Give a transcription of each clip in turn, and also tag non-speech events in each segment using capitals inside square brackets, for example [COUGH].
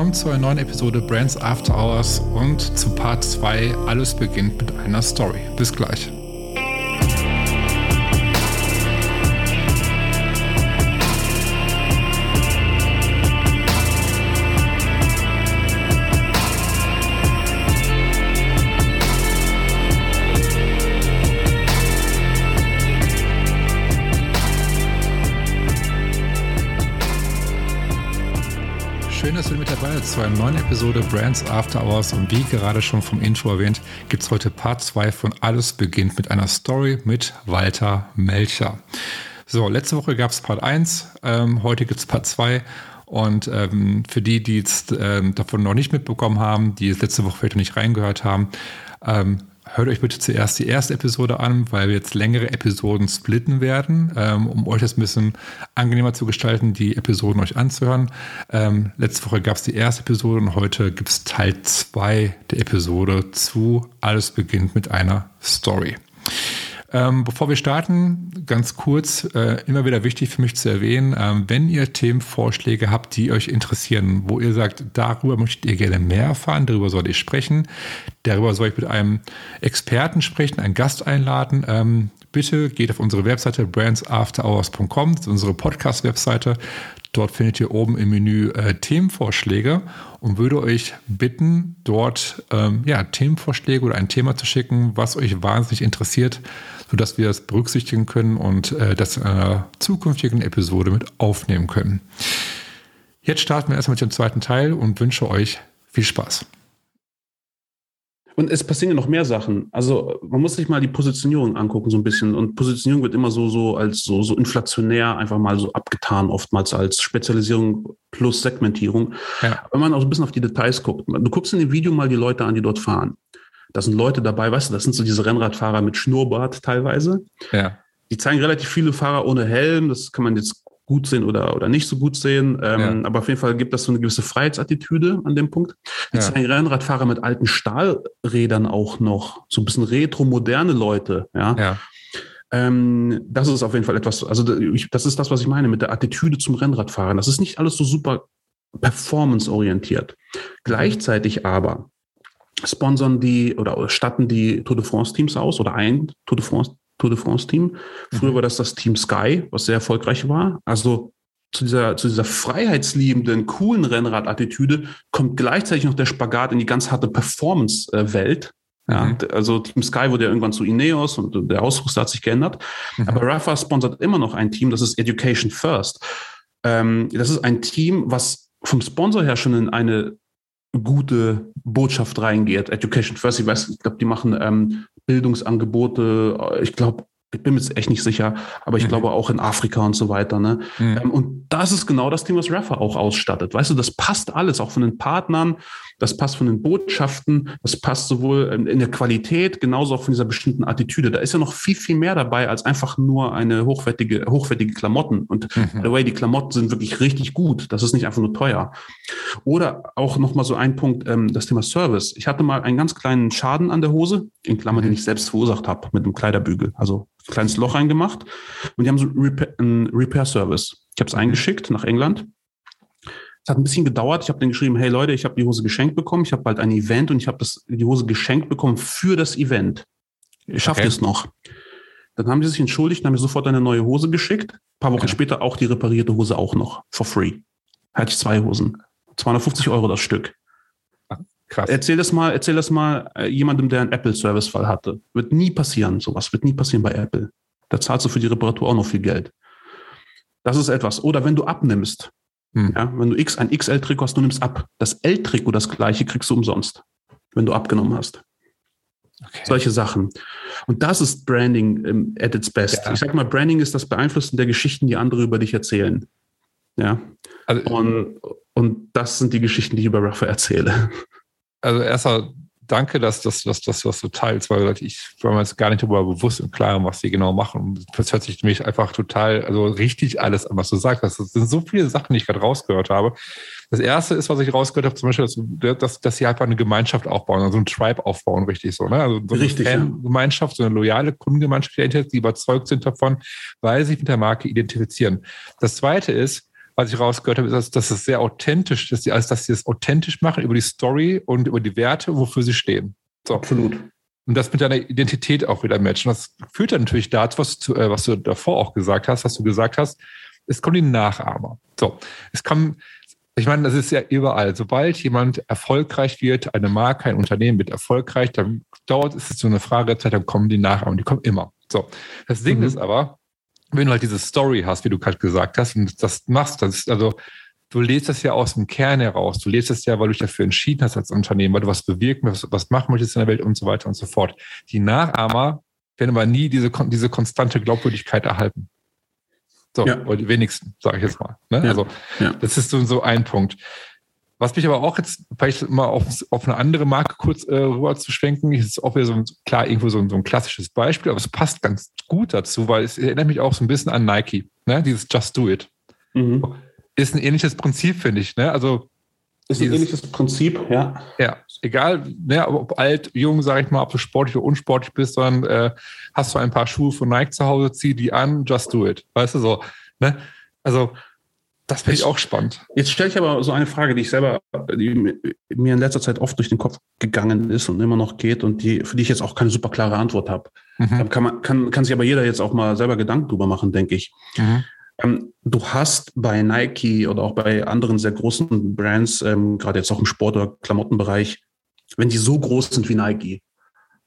willkommen zu einer neuen Episode Brands After Hours und zu Part 2 Alles beginnt mit einer Story. Bis gleich. Zu einer neuen Episode Brands After Hours und wie gerade schon vom Intro erwähnt, gibt es heute Part 2 von Alles beginnt mit einer Story mit Walter Melcher. So, letzte Woche gab es Part 1, ähm, heute gibt es Part 2 und ähm, für die, die jetzt ähm, davon noch nicht mitbekommen haben, die letzte Woche vielleicht noch nicht reingehört haben, ähm, hört euch bitte zuerst die erste Episode an, weil wir jetzt längere Episoden splitten werden, ähm, um euch das ein bisschen angenehmer zu gestalten, die Episoden euch anzuhören. Ähm, letzte Woche gab es die erste Episode und heute gibt es Teil 2 der Episode zu Alles beginnt mit einer Story. Ähm, bevor wir starten, ganz kurz, äh, immer wieder wichtig für mich zu erwähnen, ähm, wenn ihr Themenvorschläge habt, die euch interessieren, wo ihr sagt, darüber möchtet ihr gerne mehr erfahren, darüber soll ich sprechen, darüber soll ich mit einem Experten sprechen, einen Gast einladen, ähm, bitte geht auf unsere Webseite brandsafterhours.com, unsere Podcast-Webseite. Dort findet ihr oben im Menü äh, Themenvorschläge und würde euch bitten, dort ähm, ja, Themenvorschläge oder ein Thema zu schicken, was euch wahnsinnig interessiert, sodass wir es berücksichtigen können und äh, das in einer zukünftigen Episode mit aufnehmen können. Jetzt starten wir erstmal mit dem zweiten Teil und wünsche euch viel Spaß. Und es passieren ja noch mehr Sachen. Also man muss sich mal die Positionierung angucken so ein bisschen. Und Positionierung wird immer so so als so so inflationär einfach mal so abgetan, oftmals als Spezialisierung plus Segmentierung. Ja. Wenn man auch so ein bisschen auf die Details guckt, du guckst in dem Video mal die Leute an, die dort fahren. Da sind Leute dabei, weißt du, das sind so diese Rennradfahrer mit Schnurrbart teilweise. Ja. Die zeigen relativ viele Fahrer ohne Helm. Das kann man jetzt gut sehen oder, oder nicht so gut sehen. Ähm, ja. Aber auf jeden Fall gibt das so eine gewisse Freiheitsattitüde an dem Punkt. Die ja. zeigen Rennradfahrer mit alten Stahlrädern auch noch. So ein bisschen retro-moderne Leute. Ja. ja. Ähm, das ist auf jeden Fall etwas, also das ist das, was ich meine mit der Attitüde zum Rennradfahren. Das ist nicht alles so super performance-orientiert. Gleichzeitig aber sponsern die oder statten die Tour de France Teams aus oder ein Tour de France Tour de France Team. Früher mhm. war das das Team Sky, was sehr erfolgreich war. Also zu dieser, zu dieser freiheitsliebenden, coolen Rennrad-Attitüde kommt gleichzeitig noch der Spagat in die ganz harte Performance-Welt. Ja, mhm. also Team Sky wurde ja irgendwann zu Ineos und der Ausrüster hat sich geändert. Mhm. Aber Rafa sponsert immer noch ein Team, das ist Education First. Ähm, das ist ein Team, was vom Sponsor her schon in eine gute Botschaft reingeht. Education First, ich weiß, ich glaube, die machen ähm, Bildungsangebote, ich glaube, ich bin mir jetzt echt nicht sicher, aber ich mhm. glaube auch in Afrika und so weiter. Ne? Mhm. Ähm, und das ist genau das Thema, was Rafa auch ausstattet. Weißt du, das passt alles, auch von den Partnern, das passt von den Botschaften, das passt sowohl in der Qualität, genauso auch von dieser bestimmten Attitüde. Da ist ja noch viel, viel mehr dabei als einfach nur eine hochwertige, hochwertige Klamotten. Und mhm. by the way, die Klamotten sind wirklich richtig gut. Das ist nicht einfach nur teuer. Oder auch nochmal so ein Punkt, ähm, das Thema Service. Ich hatte mal einen ganz kleinen Schaden an der Hose, in Klammern, den mhm. ich selbst verursacht habe, mit einem Kleiderbügel. Also ein kleines Loch reingemacht. Und die haben so einen Repair-Service. Ich habe es mhm. eingeschickt nach England es hat ein bisschen gedauert. Ich habe denen geschrieben, hey Leute, ich habe die Hose geschenkt bekommen. Ich habe bald ein Event und ich habe die Hose geschenkt bekommen für das Event. Ich schaffe okay. es noch. Dann haben die sich entschuldigt und haben mir sofort eine neue Hose geschickt. Ein paar Wochen ja. später auch die reparierte Hose auch noch. For free. Hatte ich zwei Hosen. 250 Euro das Stück. Krass. Erzähl das mal, erzähl das mal äh, jemandem, der einen Apple-Service-Fall hatte. Wird nie passieren, sowas. Wird nie passieren bei Apple. Da zahlst du für die Reparatur auch noch viel Geld. Das ist etwas. Oder wenn du abnimmst, hm. Ja, wenn du X ein XL-Trikot hast, du nimmst ab. Das L-Trikot, das gleiche, kriegst du umsonst, wenn du abgenommen hast. Okay. Solche Sachen. Und das ist Branding ähm, at its best. Ja. Ich sag mal, Branding ist das Beeinflussen der Geschichten, die andere über dich erzählen. Ja. Also, und, und das sind die Geschichten, die ich über Rafa erzähle. Also erstmal danke, dass das, dass, dass, dass du teilst, weil ich war mir jetzt gar nicht darüber bewusst und klar, was die genau machen. das hört sich mich einfach total, also richtig alles an, was du sagst. Das sind so viele Sachen, die ich gerade rausgehört habe. Das erste ist, was ich rausgehört habe, zum Beispiel, dass, dass, dass sie einfach eine Gemeinschaft aufbauen, also ein Tribe aufbauen, richtig so. Ne? Also so richtig, eine Gemeinschaft, so eine loyale Kundengemeinschaft, die überzeugt sind davon, weil sie sich mit der Marke identifizieren. Das zweite ist, was ich rausgehört habe, ist, dass, dass es sehr authentisch ist, also dass sie es authentisch machen über die Story und über die Werte, wofür sie stehen. So. Absolut. Und das mit deiner Identität auch wieder matchen. Das führt dann natürlich dazu, was du, äh, was du davor auch gesagt hast, was du gesagt hast, es kommen die Nachahmer. So, es kommen, ich meine, das ist ja überall. Sobald jemand erfolgreich wird, eine Marke, ein Unternehmen wird erfolgreich, dann dauert es so eine Frage der Zeit, dann kommen die Nachahmer. Die kommen immer. So, das Ding mhm. ist aber, wenn du halt diese Story hast, wie du gerade gesagt hast, und das machst, das ist also, du lädst das ja aus dem Kern heraus. Du lädst das ja, weil du dich dafür entschieden hast als Unternehmen, weil du was bewirken was, was machen möchtest in der Welt und so weiter und so fort. Die Nachahmer werden aber nie diese, diese konstante Glaubwürdigkeit erhalten. So, ja. oder die wenigsten, sage ich jetzt mal. Ne? Ja. Also, ja. das ist so, so ein Punkt. Was mich aber auch jetzt vielleicht mal auf, auf eine andere Marke kurz äh, rüber zu schwenken, ist auch wieder so ein, klar, irgendwo so ein, so ein klassisches Beispiel, aber es passt ganz gut dazu, weil es erinnert mich auch so ein bisschen an Nike, ne? dieses Just Do It. Mhm. Ist ein ähnliches Prinzip, finde ich. Ne? Also ist ein ähnliches Prinzip, ja. Ja, egal, ne, ob alt, jung, sage ich mal, ob du sportlich oder unsportlich bist, sondern äh, hast du ein paar Schuhe von Nike zu Hause, zieh die an, just do it. Weißt du so. Ne? Also das finde ich auch spannend. Jetzt stelle ich aber so eine Frage, die ich selber, die mir in letzter Zeit oft durch den Kopf gegangen ist und immer noch geht und die, für die ich jetzt auch keine super klare Antwort habe. Mhm. Kann, man, kann, kann sich aber jeder jetzt auch mal selber Gedanken drüber machen, denke ich. Mhm. Ähm, du hast bei Nike oder auch bei anderen sehr großen Brands, ähm, gerade jetzt auch im Sport- oder Klamottenbereich, wenn die so groß sind wie Nike,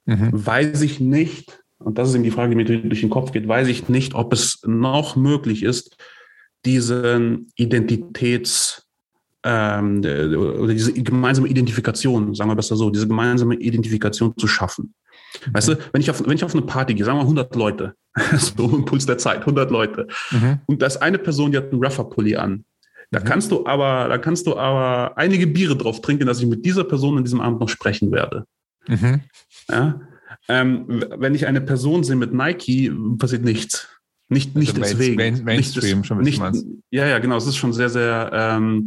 mhm. weiß ich nicht, und das ist eben die Frage, die mir durch den Kopf geht, weiß ich nicht, ob es noch möglich ist, diesen Identitäts- ähm, oder diese gemeinsame Identifikation, sagen wir besser so, diese gemeinsame Identifikation zu schaffen. Mhm. Weißt du, wenn ich, auf, wenn ich auf eine Party gehe, sagen wir 100 Leute, [LAUGHS] so im Puls der Zeit, 100 Leute, mhm. und da ist eine Person, die hat einen Ruffer-Pulli an. Da mhm. kannst du aber, da kannst du aber einige Biere drauf trinken, dass ich mit dieser Person an diesem Abend noch sprechen werde. Mhm. Ja? Ähm, wenn ich eine Person sehe mit Nike, passiert nichts. Nicht, nicht also deswegen. Main, Mainstream nicht, schon, nicht, Ja, ja, genau. Es ist schon sehr, sehr ähm,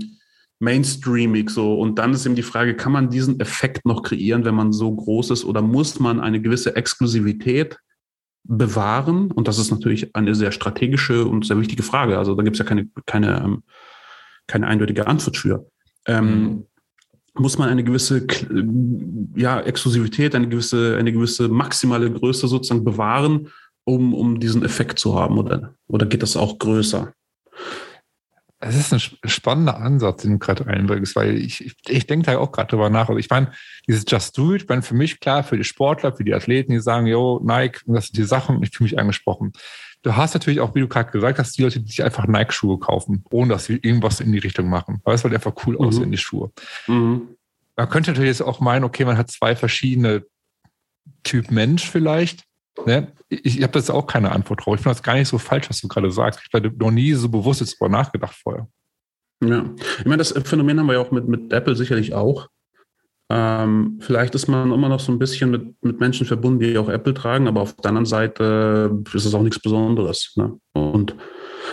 mainstreamig so. Und dann ist eben die Frage, kann man diesen Effekt noch kreieren, wenn man so groß ist oder muss man eine gewisse Exklusivität bewahren? Und das ist natürlich eine sehr strategische und sehr wichtige Frage. Also da gibt es ja keine, keine, ähm, keine eindeutige Antwort für. Ähm, mhm. Muss man eine gewisse ja, Exklusivität, eine gewisse, eine gewisse maximale Größe sozusagen bewahren, um, um diesen Effekt zu haben? Oder, oder geht das auch größer? Es ist ein spannender Ansatz, den du gerade reinbringst, weil ich, ich, ich denke da auch gerade drüber nach. Also ich meine, dieses Just Do It, ich meine, für mich klar, für die Sportler, für die Athleten, die sagen, yo, Nike, das sind die Sachen, ich fühle mich angesprochen. Du hast natürlich auch, wie du gerade gesagt hast, die Leute, die sich einfach Nike-Schuhe kaufen, ohne dass sie irgendwas in die Richtung machen. Weil es halt einfach cool mhm. aussehen, die Schuhe. Mhm. Man könnte natürlich jetzt auch meinen, okay, man hat zwei verschiedene Typ Mensch vielleicht. Ne? Ich, ich habe das auch keine Antwort drauf. Ich finde das gar nicht so falsch, was du gerade sagst. Ich habe noch nie so bewusst jetzt darüber nachgedacht vorher. Ja, ich meine, das Phänomen haben wir ja auch mit, mit Apple sicherlich auch. Ähm, vielleicht ist man immer noch so ein bisschen mit, mit Menschen verbunden, die auch Apple tragen, aber auf der anderen Seite ist es auch nichts Besonderes. Ne? Und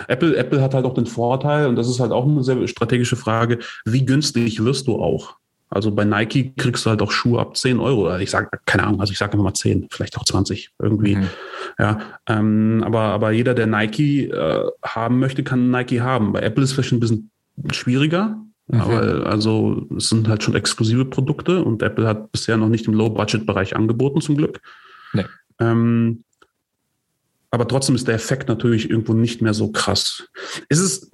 Apple, Apple hat halt auch den Vorteil, und das ist halt auch eine sehr strategische Frage, wie günstig wirst du auch? Also bei Nike kriegst du halt auch Schuhe ab 10 Euro. Ich sage, keine Ahnung, also ich sage immer mal 10, vielleicht auch 20 irgendwie. Mhm. Ja, ähm, aber, aber jeder, der Nike äh, haben möchte, kann Nike haben. Bei Apple ist es vielleicht ein bisschen schwieriger. Mhm. Aber also es sind halt schon exklusive Produkte und Apple hat bisher noch nicht im Low-Budget-Bereich angeboten, zum Glück. Nee. Ähm, aber trotzdem ist der Effekt natürlich irgendwo nicht mehr so krass. Es ist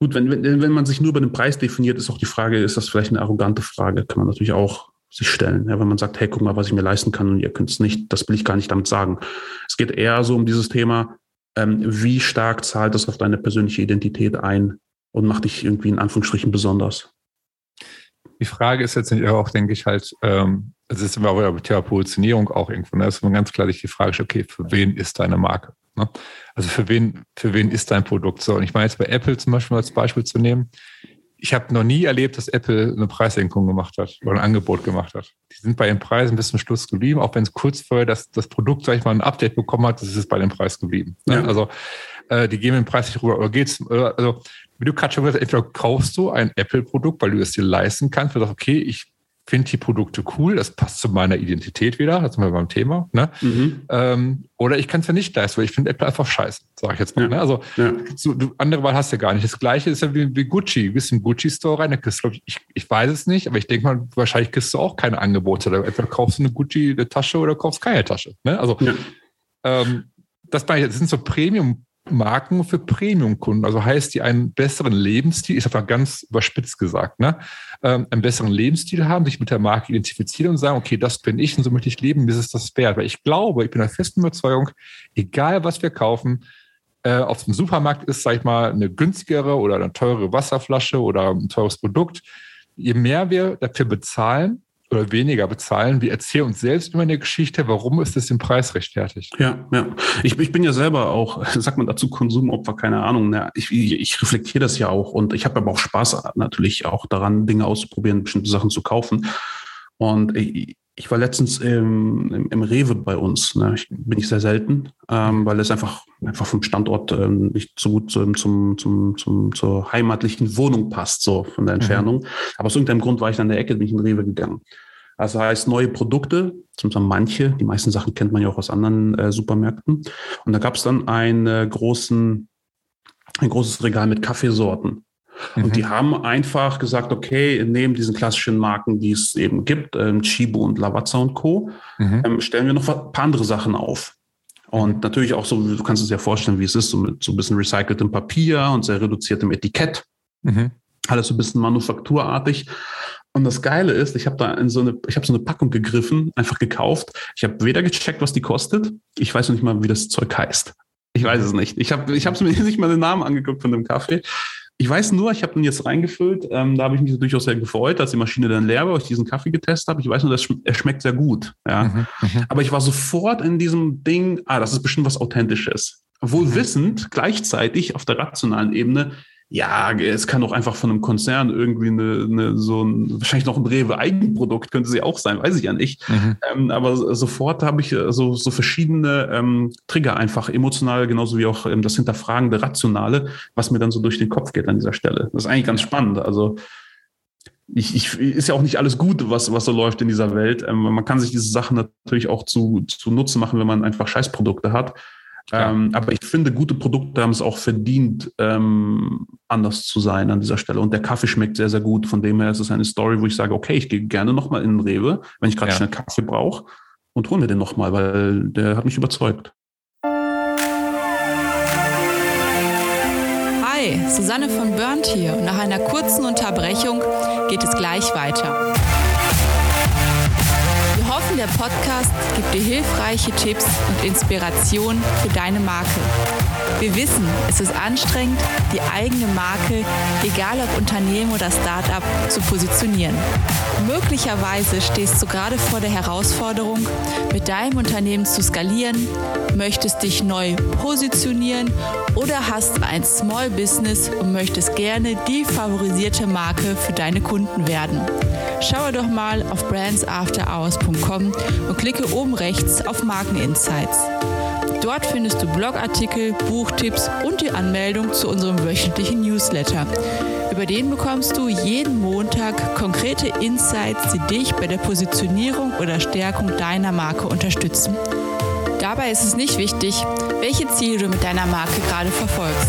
gut, wenn, wenn, wenn man sich nur über den Preis definiert, ist auch die Frage, ist das vielleicht eine arrogante Frage? Kann man natürlich auch sich stellen. Ja, wenn man sagt, hey, guck mal, was ich mir leisten kann und ihr könnt es nicht, das will ich gar nicht damit sagen. Es geht eher so um dieses Thema, ähm, wie stark zahlt das auf deine persönliche Identität ein und macht dich irgendwie in Anführungsstrichen besonders. Die Frage ist jetzt auch, denke ich, halt, ähm, es ist immer bei Thema Positionierung auch irgendwo, ne? Das ist immer ganz klar die Frage, okay, für wen ist deine Marke? Ne? Also für wen, für wen ist dein Produkt so? Und ich meine jetzt bei Apple zum Beispiel als Beispiel zu nehmen, ich habe noch nie erlebt, dass Apple eine Preissenkung gemacht hat oder ein Angebot gemacht hat. Die sind bei den Preisen bis zum Schluss geblieben, auch wenn es kurz vorher das, das Produkt, sag ich mal, ein Update bekommen hat, das ist bei dem Preis geblieben. Ne? Ja. Also äh, die geben den Preis nicht rüber. Oder geht's, also wie du gerade schon gesagt hast, entweder kaufst du ein Apple-Produkt, weil du es dir leisten kannst, weil du sagst, okay, ich finde die Produkte cool, das passt zu meiner Identität wieder, das sind wir beim Thema. Ne? Mhm. Ähm, oder ich kann es ja nicht leisten, weil ich finde Apple einfach scheiße, sage ich jetzt mal. Ja. Ne? Also ja. so, du, andere Wahl hast du ja gar nicht. Das gleiche ist ja wie, wie Gucci. Du bist im Gucci-Store rein, da kriegst du, ich, ich weiß es nicht, aber ich denke mal, wahrscheinlich kriegst du auch keine Angebote. Oder entweder kaufst du eine Gucci-Tasche oder kaufst keine Tasche. Ne? Also ja. ähm, das, das sind so Premium- Marken für Premium-Kunden. Also heißt die einen besseren Lebensstil, habe mal ganz überspitzt gesagt, ne? Ähm, einen besseren Lebensstil haben, sich mit der Marke identifizieren und sagen, okay, das bin ich und so möchte ich leben, mir ist das wert. Weil ich glaube, ich bin der festen Überzeugung, egal was wir kaufen, äh, auf dem Supermarkt ist, sag ich mal, eine günstigere oder eine teure Wasserflasche oder ein teures Produkt. Je mehr wir dafür bezahlen, oder weniger bezahlen. Wir erzählen uns selbst immer eine Geschichte, warum ist es den Preis rechtfertigt. Ja, ja. Ich, ich bin ja selber auch, [LAUGHS] sagt man dazu, Konsumopfer, keine Ahnung. Ne? Ich, ich reflektiere das ja auch und ich habe aber auch Spaß natürlich auch daran, Dinge auszuprobieren, bestimmte Sachen zu kaufen. Und ich, ich war letztens im, im, im Rewe bei uns. Ne? Ich, bin ich sehr selten, ähm, weil es einfach, einfach vom Standort ähm, nicht so gut zum, zum, zum, zum, zur heimatlichen Wohnung passt, so von der mhm. Entfernung. Mhm. Aber aus irgendeinem Grund war ich an der Ecke, bin ich in Rewe gegangen. Also heißt neue Produkte, zum Beispiel manche, die meisten Sachen kennt man ja auch aus anderen äh, Supermärkten. Und da gab es dann einen großen, ein großes Regal mit Kaffeesorten. Mhm. Und die mhm. haben einfach gesagt, okay, neben diesen klassischen Marken, die es eben gibt, ähm, Chibo und Lavazza und Co., mhm. ähm, stellen wir noch ein paar andere Sachen auf. Und natürlich auch so, du kannst es ja vorstellen, wie es ist, so mit so ein bisschen recyceltem Papier und sehr reduziertem Etikett. Mhm. Alles so ein bisschen manufakturartig. Und das Geile ist, ich habe da in so eine, ich habe so eine Packung gegriffen, einfach gekauft. Ich habe weder gecheckt, was die kostet. Ich weiß noch nicht mal, wie das Zeug heißt. Ich weiß es nicht. Ich habe ich hab mir [LAUGHS] nicht mal den Namen angeguckt von dem Kaffee. Ich weiß nur, ich habe den jetzt reingefüllt. Ähm, da habe ich mich durchaus sehr gefreut, als die Maschine dann leer war, weil ich diesen Kaffee getestet habe. Ich weiß nur, dass er schmeckt sehr gut. Ja. Mhm, mhm, Aber ich war sofort in diesem Ding, ah, das ist bestimmt was Authentisches. Wohl wissend, gleichzeitig auf der rationalen Ebene, ja, es kann doch einfach von einem Konzern irgendwie eine, eine so ein, wahrscheinlich noch ein Rewe-Eigenprodukt, könnte sie auch sein, weiß ich ja nicht. Mhm. Ähm, aber sofort habe ich äh, so, so verschiedene ähm, Trigger einfach, emotional, genauso wie auch ähm, das hinterfragende Rationale, was mir dann so durch den Kopf geht an dieser Stelle. Das ist eigentlich ganz spannend. Also ich, ich, ist ja auch nicht alles gut, was, was so läuft in dieser Welt. Ähm, man kann sich diese Sachen natürlich auch zu, zu Nutzen machen, wenn man einfach Scheißprodukte hat. Ähm, aber ich finde, gute Produkte haben es auch verdient, ähm, anders zu sein an dieser Stelle. Und der Kaffee schmeckt sehr, sehr gut. Von dem her ist es eine Story, wo ich sage, okay, ich gehe gerne nochmal in den Rewe, wenn ich gerade ja. schnell Kaffee brauche und hole mir den nochmal, weil der hat mich überzeugt. Hi, Susanne von Burnt hier. Nach einer kurzen Unterbrechung geht es gleich weiter der Podcast gibt dir hilfreiche Tipps und Inspiration für deine Marke. Wir wissen, es ist anstrengend, die eigene Marke, egal ob Unternehmen oder Startup, zu positionieren. Möglicherweise stehst du gerade vor der Herausforderung, mit deinem Unternehmen zu skalieren, möchtest dich neu positionieren oder hast ein Small Business und möchtest gerne die favorisierte Marke für deine Kunden werden. Schaue doch mal auf brandsafterhours.com und klicke oben rechts auf Markeninsights. Dort findest du Blogartikel, Buchtipps und die Anmeldung zu unserem wöchentlichen Newsletter. Über den bekommst du jeden Montag konkrete Insights, die dich bei der Positionierung oder Stärkung deiner Marke unterstützen. Dabei ist es nicht wichtig, welche Ziele du mit deiner Marke gerade verfolgst.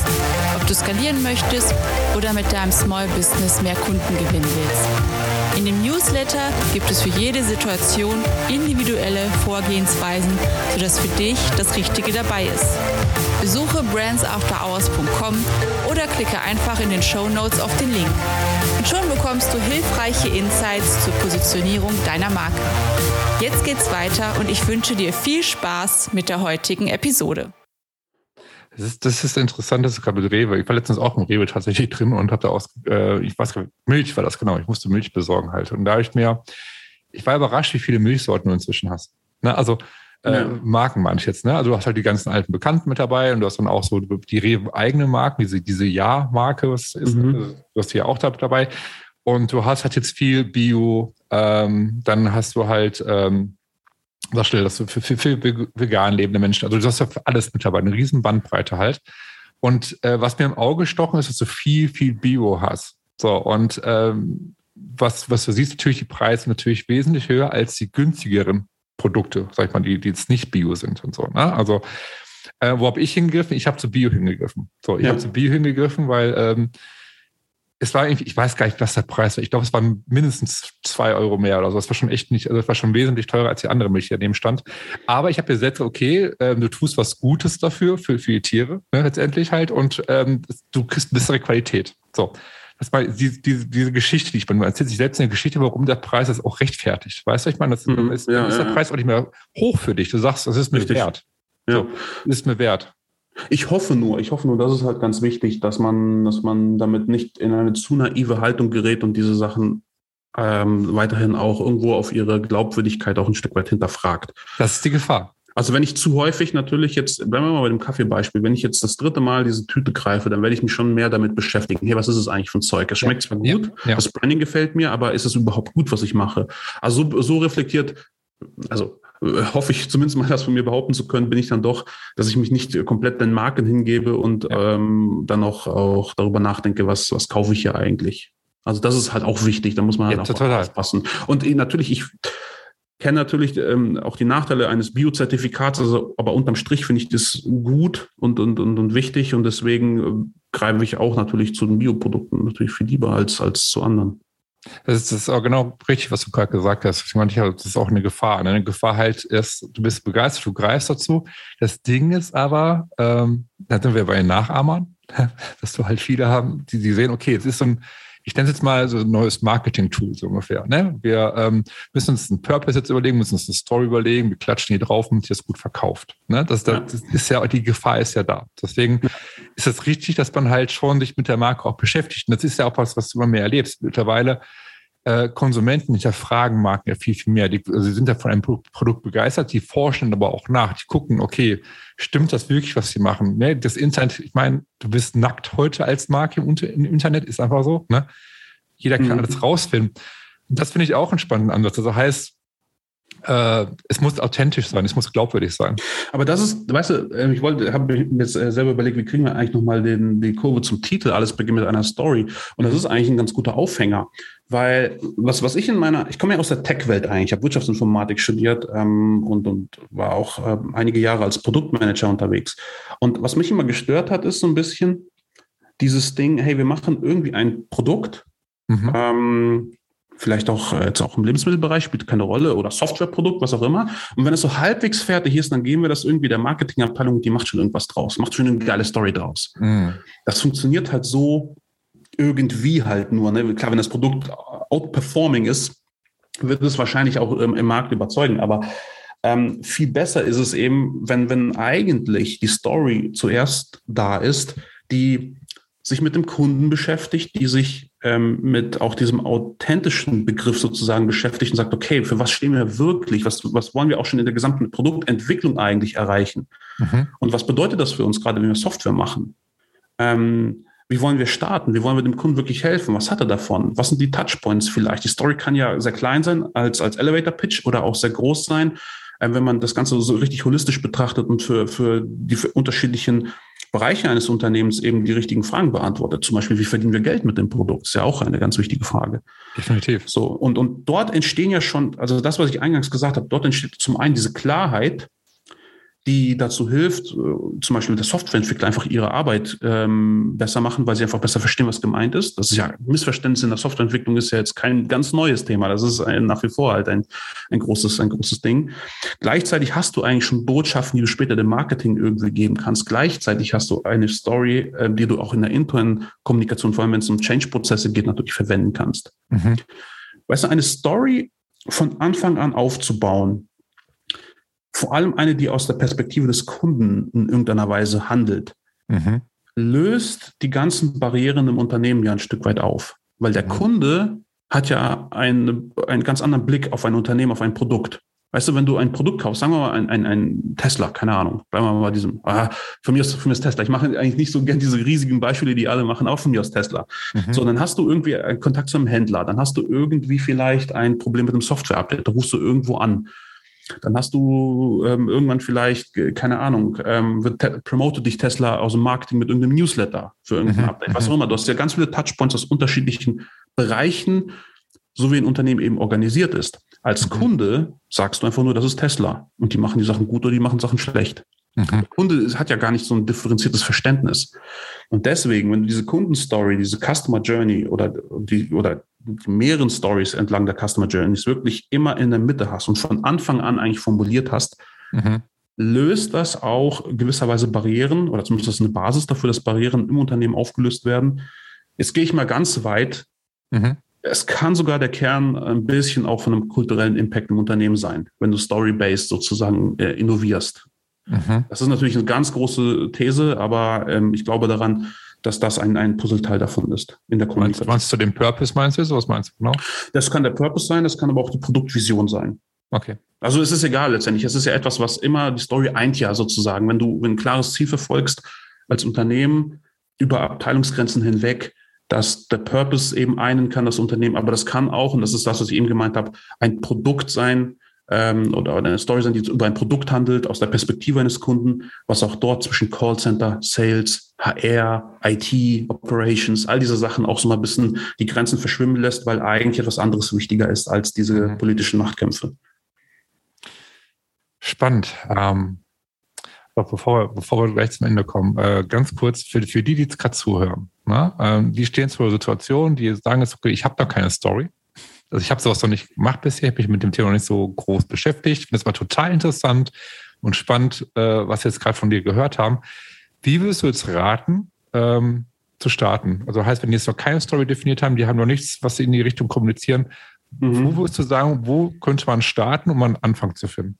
Ob du skalieren möchtest oder mit deinem Small Business mehr Kunden gewinnen willst. In dem Newsletter gibt es für jede Situation individuelle Vorgehensweisen, sodass für dich das Richtige dabei ist. Besuche brandsafterhours.com oder klicke einfach in den Show Notes auf den Link. Und schon bekommst du hilfreiche Insights zur Positionierung deiner Marke. Jetzt geht's weiter und ich wünsche dir viel Spaß mit der heutigen Episode. Das ist, das ist interessant, dass du gerade mit Rewe. Ich war letztens auch im Rewe tatsächlich drin und habe da aus, äh, ich weiß gar nicht, Milch war das genau. Ich musste Milch besorgen halt. Und da habe ich mir, ich war überrascht, wie viele Milchsorten du inzwischen hast. Ne? Also äh, ja. Marken meine ich jetzt. Ne? Also du hast halt die ganzen alten Bekannten mit dabei und du hast dann auch so die Rewe eigene Marken, diese, diese Ja-Marke, was ist, mhm. Also, du hast die ja auch da dabei. Und du hast halt jetzt viel Bio, ähm, dann hast du halt ähm, sag schnell, dass du für, für, für vegan lebende Menschen, also du hast ja für alles mit dabei, eine riesen Bandbreite halt. Und äh, was mir im Auge gestochen ist, dass du viel, viel Bio hast. So, und ähm, was, was du siehst, natürlich die Preise natürlich wesentlich höher als die günstigeren Produkte, sag ich mal, die, die jetzt nicht Bio sind und so. Ne? Also, äh, wo habe ich hingegriffen? Ich habe zu Bio hingegriffen. So, ich ja. habe zu Bio hingegriffen, weil ähm, es war irgendwie, ich weiß gar nicht, was der Preis war. Ich glaube, es waren mindestens zwei Euro mehr oder so. Das war schon echt nicht, also das war schon wesentlich teurer als die andere Milch, die daneben stand. Aber ich habe gesagt, okay, ähm, du tust was Gutes dafür, für, für die Tiere, ne, letztendlich halt, und ähm, du kriegst bessere Qualität. So. Das war die, die, diese Geschichte, die ich man erzählt sich selbst eine Geschichte, warum der Preis das auch rechtfertigt. Weißt du, ich meine, das mhm, ist, ja, ist der ja, Preis auch nicht mehr hoch für dich. Du sagst, das ist mir Richtig. wert. Ja. So, ist mir wert. Ich hoffe nur, ich hoffe nur, das ist halt ganz wichtig, dass man, dass man damit nicht in eine zu naive Haltung gerät und diese Sachen ähm, weiterhin auch irgendwo auf ihre Glaubwürdigkeit auch ein Stück weit hinterfragt. Das ist die Gefahr. Also wenn ich zu häufig natürlich jetzt, bleiben wir mal bei dem Kaffeebeispiel, wenn ich jetzt das dritte Mal diese Tüte greife, dann werde ich mich schon mehr damit beschäftigen. Hey, was ist es eigentlich für ein Zeug? Es schmeckt zwar gut, ja, ja. das Branding gefällt mir, aber ist es überhaupt gut, was ich mache? Also so, so reflektiert, also hoffe ich zumindest mal das von mir behaupten zu können, bin ich dann doch, dass ich mich nicht komplett den Marken hingebe und ja. ähm, dann auch, auch darüber nachdenke, was, was kaufe ich hier eigentlich. Also das ist halt auch wichtig, da muss man halt ja, auch total. aufpassen. Und natürlich, ich kenne natürlich ähm, auch die Nachteile eines Biozertifikats, also, aber unterm Strich finde ich das gut und, und, und, und wichtig und deswegen äh, greife ich auch natürlich zu den Bioprodukten natürlich viel lieber als, als zu anderen. Das ist, das ist auch genau richtig, was du gerade gesagt hast. Ich meine, das ist auch eine Gefahr. Ne? Eine Gefahr halt ist, du bist begeistert, du greifst dazu. Das Ding ist aber, ähm, da sind wir bei den Nachahmern, [LAUGHS] dass du halt viele haben, die, die sehen, okay, es ist so ein, ich nenne es jetzt mal so ein neues Marketing-Tool, so ungefähr. Ne? Wir ähm, müssen uns einen Purpose jetzt überlegen, müssen uns eine Story überlegen, wir klatschen hier drauf und das gut verkauft. Ne? Das, das, das, ist ja, die Gefahr ist ja da. Deswegen ist es richtig, dass man halt schon sich mit der Marke auch beschäftigt. Und das ist ja auch was, was du immer mehr erlebst. Mittlerweile äh, Konsumenten hinterfragen Marken ja viel, viel mehr. Die, also sie sind ja von einem Produkt begeistert, die forschen aber auch nach. Die gucken, okay, stimmt das wirklich, was sie machen? Ne? Das Internet, ich meine, du bist nackt heute als Marke im, im Internet, ist einfach so. Ne? Jeder kann mhm. alles rausfinden. das finde ich auch einen spannenden Ansatz. Also heißt, äh, es muss authentisch sein, es muss glaubwürdig sein. Aber das ist, weißt du, äh, ich wollte, habe mir jetzt äh, selber überlegt, wie kriegen wir eigentlich nochmal die Kurve zum Titel? Alles beginnt mit einer Story. Und das ist eigentlich ein ganz guter Aufhänger. Weil was, was ich in meiner, ich komme ja aus der Tech-Welt eigentlich, ich habe Wirtschaftsinformatik studiert ähm, und, und war auch äh, einige Jahre als Produktmanager unterwegs. Und was mich immer gestört hat, ist so ein bisschen dieses Ding, hey, wir machen irgendwie ein Produkt, mhm. ähm, vielleicht auch äh, jetzt auch im Lebensmittelbereich, spielt keine Rolle, oder Softwareprodukt, was auch immer. Und wenn es so halbwegs fertig ist, dann gehen wir das irgendwie der Marketingabteilung, die macht schon irgendwas draus, macht schon eine geile Story draus. Mhm. Das funktioniert halt so irgendwie halt nur. Ne? Klar, wenn das Produkt outperforming ist, wird es wahrscheinlich auch ähm, im Markt überzeugen, aber ähm, viel besser ist es eben, wenn, wenn eigentlich die Story zuerst da ist, die sich mit dem Kunden beschäftigt, die sich ähm, mit auch diesem authentischen Begriff sozusagen beschäftigt und sagt, okay, für was stehen wir wirklich? Was, was wollen wir auch schon in der gesamten Produktentwicklung eigentlich erreichen? Mhm. Und was bedeutet das für uns, gerade wenn wir Software machen? Ähm, wie wollen wir starten? Wie wollen wir dem Kunden wirklich helfen? Was hat er davon? Was sind die Touchpoints vielleicht? Die Story kann ja sehr klein sein als, als Elevator Pitch oder auch sehr groß sein, äh, wenn man das Ganze so richtig holistisch betrachtet und für, für die für unterschiedlichen Bereiche eines Unternehmens eben die richtigen Fragen beantwortet. Zum Beispiel, wie verdienen wir Geld mit dem Produkt? Ist ja auch eine ganz wichtige Frage. Definitiv. So, und, und dort entstehen ja schon, also das, was ich eingangs gesagt habe, dort entsteht zum einen diese Klarheit, die dazu hilft, äh, zum Beispiel der Softwareentwickler einfach ihre Arbeit ähm, besser machen, weil sie einfach besser verstehen, was gemeint ist. Das ist ja Missverständnis in der Softwareentwicklung ist ja jetzt kein ganz neues Thema. Das ist ein, nach wie vor halt ein, ein großes, ein großes Ding. Gleichzeitig hast du eigentlich schon Botschaften, die du später dem Marketing irgendwie geben kannst. Gleichzeitig hast du eine Story, äh, die du auch in der internen Kommunikation, vor allem wenn es um Change-Prozesse geht, natürlich verwenden kannst. Mhm. Weißt du, eine Story von Anfang an aufzubauen, vor allem eine, die aus der Perspektive des Kunden in irgendeiner Weise handelt, mhm. löst die ganzen Barrieren im Unternehmen ja ein Stück weit auf. Weil der mhm. Kunde hat ja einen, einen ganz anderen Blick auf ein Unternehmen, auf ein Produkt. Weißt du, wenn du ein Produkt kaufst, sagen wir mal ein, ein, ein Tesla, keine Ahnung, bleiben wir mal bei diesem, ah, für mich ist, für mich ist Tesla. Ich mache eigentlich nicht so gern diese riesigen Beispiele, die alle machen, auch von mir aus Tesla. Mhm. So, dann hast du irgendwie einen Kontakt zu einem Händler, dann hast du irgendwie vielleicht ein Problem mit einem Software-Update, da rufst du irgendwo an. Dann hast du ähm, irgendwann vielleicht, keine Ahnung, ähm, promotet dich Tesla aus dem Marketing mit irgendeinem Newsletter für irgendein mhm. Update, was mhm. auch immer. Du hast ja ganz viele Touchpoints aus unterschiedlichen Bereichen, so wie ein Unternehmen eben organisiert ist. Als mhm. Kunde sagst du einfach nur, das ist Tesla und die machen die Sachen gut oder die machen Sachen schlecht. Mhm. Der Kunde hat ja gar nicht so ein differenziertes Verständnis. Und deswegen, wenn du diese Kundenstory, diese Customer Journey oder die, oder die mehreren Stories entlang der Customer Journeys wirklich immer in der Mitte hast und von Anfang an eigentlich formuliert hast, mhm. löst das auch gewisserweise Barrieren oder zumindest ist eine Basis dafür, dass Barrieren im Unternehmen aufgelöst werden. Jetzt gehe ich mal ganz weit. Mhm. Es kann sogar der Kern ein bisschen auch von einem kulturellen Impact im Unternehmen sein, wenn du story-based sozusagen äh, innovierst. Mhm. Das ist natürlich eine ganz große These, aber ähm, ich glaube daran, dass das ein, ein Puzzleteil davon ist in der Kommunikation. Meinst du den Purpose meinst du? Was meinst du genau? Das kann der Purpose sein, das kann aber auch die Produktvision sein. Okay. Also es ist egal letztendlich. Es ist ja etwas, was immer die Story eint ja sozusagen. Wenn du ein klares Ziel verfolgst als Unternehmen über Abteilungsgrenzen hinweg, dass der Purpose eben einen kann, das Unternehmen, aber das kann auch, und das ist das, was ich eben gemeint habe, ein Produkt sein, ähm, oder eine Story sein, die über ein Produkt handelt, aus der Perspektive eines Kunden, was auch dort zwischen Callcenter, Sales, HR, IT, Operations, all diese Sachen auch so mal ein bisschen die Grenzen verschwimmen lässt, weil eigentlich etwas anderes wichtiger ist als diese mhm. politischen Machtkämpfe. Spannend. Ähm, bevor, wir, bevor wir gleich zum Ende kommen, äh, ganz kurz für, für die, die jetzt gerade zuhören. Ne? Ähm, die stehen zu einer Situation, die sagen jetzt, okay, ich habe da keine Story. Also ich habe sowas noch nicht gemacht bisher, habe mich mit dem Thema noch nicht so groß beschäftigt. Ich finde es mal total interessant und spannend, äh, was wir jetzt gerade von dir gehört haben. Wie würdest du jetzt raten, ähm, zu starten? Also heißt, wenn die jetzt noch keine Story definiert haben, die haben noch nichts, was sie in die Richtung kommunizieren, mhm. wo würdest du sagen, wo könnte man starten, um einen Anfang zu finden?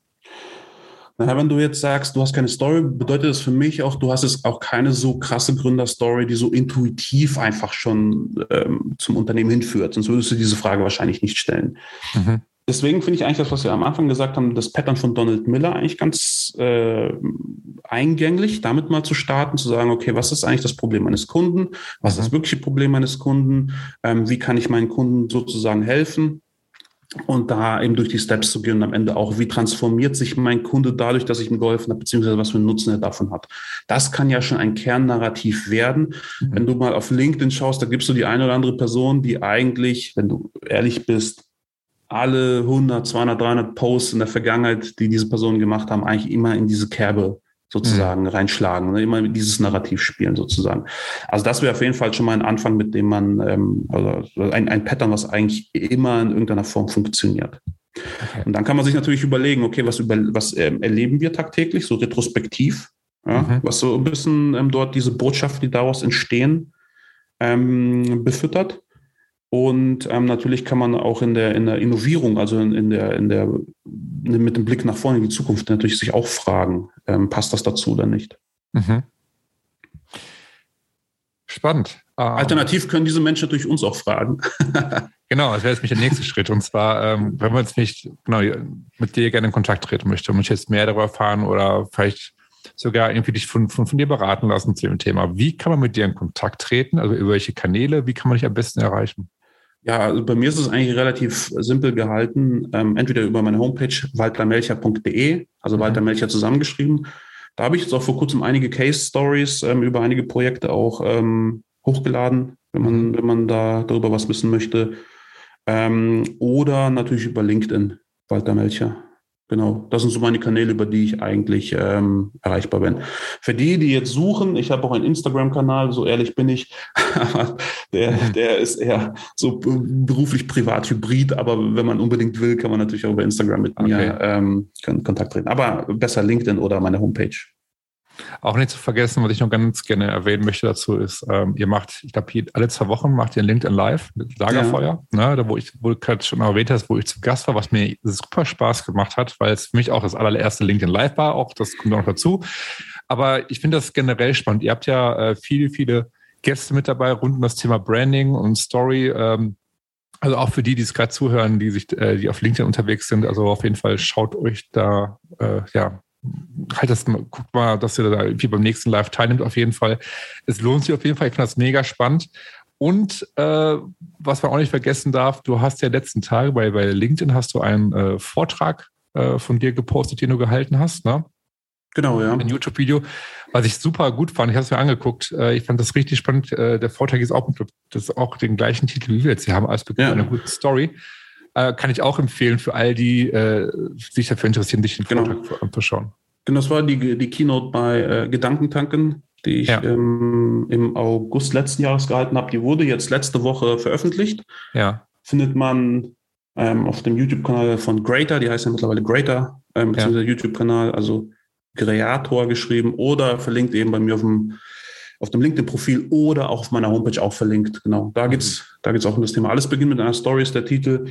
Wenn du jetzt sagst, du hast keine Story, bedeutet das für mich auch, du hast jetzt auch keine so krasse Gründerstory, die so intuitiv einfach schon ähm, zum Unternehmen hinführt. Sonst würdest du diese Frage wahrscheinlich nicht stellen. Mhm. Deswegen finde ich eigentlich das, was wir am Anfang gesagt haben, das Pattern von Donald Miller eigentlich ganz äh, eingänglich, damit mal zu starten, zu sagen, okay, was ist eigentlich das Problem meines Kunden? Was ist das mhm. wirkliche Problem meines Kunden? Ähm, wie kann ich meinen Kunden sozusagen helfen? Und da eben durch die Steps zu gehen und am Ende auch, wie transformiert sich mein Kunde dadurch, dass ich ihm geholfen habe, beziehungsweise was für einen Nutzen er davon hat. Das kann ja schon ein Kernnarrativ werden. Mhm. Wenn du mal auf LinkedIn schaust, da gibst du die eine oder andere Person, die eigentlich, wenn du ehrlich bist, alle 100, 200, 300 Posts in der Vergangenheit, die diese Personen gemacht haben, eigentlich immer in diese Kerbe sozusagen mhm. reinschlagen, ne? immer dieses Narrativ spielen sozusagen. Also das wäre auf jeden Fall schon mal ein Anfang, mit dem man, ähm, also ein, ein Pattern, was eigentlich immer in irgendeiner Form funktioniert. Okay. Und dann kann man sich natürlich überlegen, okay, was, über, was ähm, erleben wir tagtäglich, so retrospektiv, ja, mhm. was so ein bisschen ähm, dort diese Botschaften, die daraus entstehen, ähm, befüttert. Und ähm, natürlich kann man auch in der, in der Innovierung, also in, in, der, in der, mit dem Blick nach vorne in die Zukunft natürlich sich auch fragen, ähm, passt das dazu oder nicht? Mhm. Spannend. Ähm, Alternativ können diese Menschen natürlich uns auch fragen. [LAUGHS] genau, das wäre jetzt mich der nächste Schritt. Und zwar, ähm, wenn man jetzt nicht genau, mit dir gerne in Kontakt treten möchte und möchte jetzt mehr darüber erfahren oder vielleicht sogar irgendwie dich von, von, von dir beraten lassen zu dem Thema. Wie kann man mit dir in Kontakt treten? Also über welche Kanäle? Wie kann man dich am besten erreichen? Ja, also bei mir ist es eigentlich relativ simpel gehalten. Ähm, entweder über meine Homepage waltermelcher.de, also mhm. Walter Melcher zusammengeschrieben. Da habe ich jetzt auch vor kurzem einige Case Stories ähm, über einige Projekte auch ähm, hochgeladen, wenn man, mhm. wenn man da darüber was wissen möchte. Ähm, oder natürlich über LinkedIn, Walter Melcher. Genau, das sind so meine Kanäle, über die ich eigentlich ähm, erreichbar bin. Für die, die jetzt suchen, ich habe auch einen Instagram-Kanal, so ehrlich bin ich, [LAUGHS] der, der ist eher so beruflich privat hybrid, aber wenn man unbedingt will, kann man natürlich auch über Instagram mit okay. mir ähm, Kontakt treten. Aber besser LinkedIn oder meine Homepage. Auch nicht zu vergessen, was ich noch ganz gerne erwähnen möchte dazu ist, ähm, ihr macht, ich glaube, alle zwei Wochen macht ihr ein LinkedIn Live mit Lagerfeuer, ja. ne, da wo ich, wo du gerade schon erwähnt hast, wo ich zu Gast war, was mir super Spaß gemacht hat, weil es für mich auch das allererste LinkedIn Live war, auch das kommt auch noch dazu. Aber ich finde das generell spannend. Ihr habt ja äh, viele, viele Gäste mit dabei rund um das Thema Branding und Story. Ähm, also auch für die, die es gerade zuhören, die sich, äh, die auf LinkedIn unterwegs sind. Also auf jeden Fall schaut euch da äh, ja halt das, guckt mal, dass ihr da irgendwie beim nächsten Live teilnimmt auf jeden Fall. Es lohnt sich auf jeden Fall. Ich finde das mega spannend. Und äh, was man auch nicht vergessen darf, du hast ja letzten Tage bei, bei LinkedIn hast du einen äh, Vortrag äh, von dir gepostet, den du gehalten hast, ne? Genau, ja. Ein YouTube-Video, was ich super gut fand. Ich habe es mir angeguckt. Äh, ich fand das richtig spannend. Äh, der Vortrag ist auch, das ist auch den gleichen Titel wie wir jetzt hier haben, als Beginn ja. einer guten Story. Äh, kann ich auch empfehlen für all die, äh, sich dafür interessieren, sich den genau. Vortrag anzuschauen. Genau, das war die, die Keynote bei äh, Gedankentanken, die ich ja. ähm, im August letzten Jahres gehalten habe. Die wurde jetzt letzte Woche veröffentlicht. Ja. Findet man ähm, auf dem YouTube-Kanal von Greater, die heißt ja mittlerweile Greater, ähm, beziehungsweise ja. YouTube-Kanal, also Creator geschrieben oder verlinkt eben bei mir auf dem, auf dem LinkedIn-Profil oder auch auf meiner Homepage auch verlinkt. Genau, da geht es da geht's auch um das Thema. Alles beginnt mit einer Story, ist der Titel.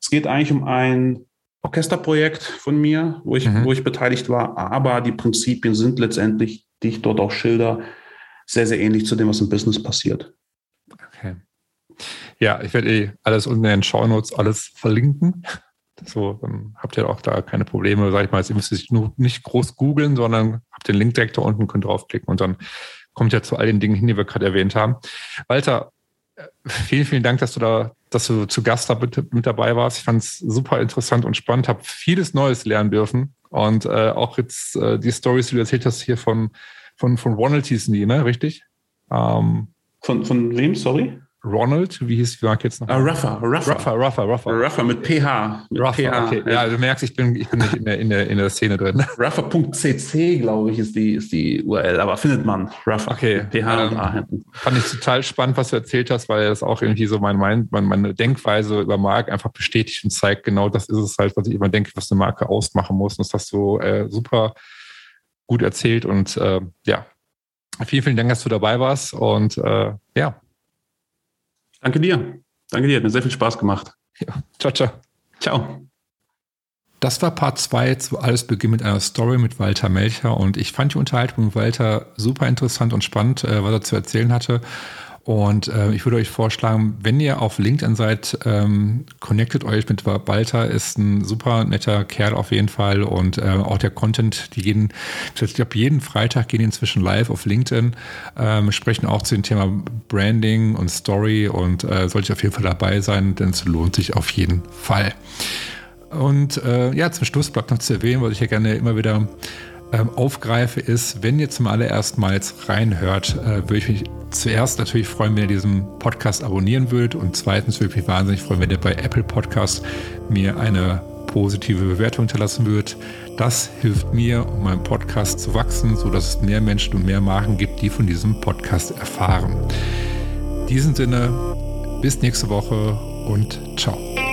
Es geht eigentlich um ein Orchesterprojekt von mir, wo ich, mhm. wo ich beteiligt war, aber die Prinzipien sind letztendlich, die ich dort auch schilder, sehr, sehr ähnlich zu dem, was im Business passiert. Okay. Ja, ich werde eh alles unten in den Show Notes alles verlinken. So, dann habt ihr auch da keine Probleme, sag ich mal. Jetzt müsst ihr nur nicht groß googeln, sondern habt den Link direkt da unten, könnt draufklicken und dann kommt ja zu all den Dingen hin, die wir gerade erwähnt haben. Walter, äh, vielen, vielen Dank, dass du da, dass du zu Gast da mit, mit dabei warst. Ich fand es super interessant und spannend, habe vieles Neues lernen dürfen und äh, auch jetzt äh, die Stories, die du erzählt hast hier von von von Ronald hießen ne? Richtig? Ähm, von von wem? Sorry. Ronald, wie hieß die Marke jetzt noch? Ruffer, Ruffer. Ruffer, Ruffer, Ruffer. Ruffer mit PH. Mit Ruffer, PH. okay. Ja, du merkst, ich bin, ich bin nicht in der, in der, in der Szene drin. [LAUGHS] Ruffer.cc, glaube ich, ist die, ist die URL, aber findet man. Ruffer. Okay. PH ähm, A hinten. Fand ich total spannend, was du erzählt hast, weil das auch irgendwie so mein, mein, meine Denkweise über Marke einfach bestätigt und zeigt, genau das ist es halt, was ich immer denke, was eine Marke ausmachen muss. Und das hast du äh, super gut erzählt und äh, ja, vielen, vielen Dank, dass du dabei warst und äh, ja, Danke dir. Danke dir. Hat mir sehr viel Spaß gemacht. Ja. Ciao, ciao. Ciao. Das war Part 2 zu Alles beginnt mit einer Story mit Walter Melcher und ich fand die Unterhaltung mit Walter super interessant und spannend, äh, was er zu erzählen hatte. Und äh, ich würde euch vorschlagen, wenn ihr auf LinkedIn seid, ähm, connectet euch mit Walter, ist ein super netter Kerl auf jeden Fall und äh, auch der Content, die jeden, ich glaube, jeden Freitag gehen inzwischen live auf LinkedIn, ähm, sprechen auch zu dem Thema Branding und Story und äh, sollte auf jeden Fall dabei sein, denn es lohnt sich auf jeden Fall. Und äh, ja, zum Schluss bleibt noch zu erwähnen, was ich ja gerne immer wieder ähm, aufgreife, ist, wenn ihr zum allerersten Mal jetzt reinhört, äh, würde ich mich zuerst natürlich freuen, wenn ihr diesen Podcast abonnieren würdet und zweitens würde ich mich wahnsinnig freuen, wenn ihr bei Apple Podcast mir eine positive Bewertung hinterlassen würdet. Das hilft mir, um meinen Podcast zu wachsen, sodass es mehr Menschen und mehr Marken gibt, die von diesem Podcast erfahren. In diesem Sinne, bis nächste Woche und ciao.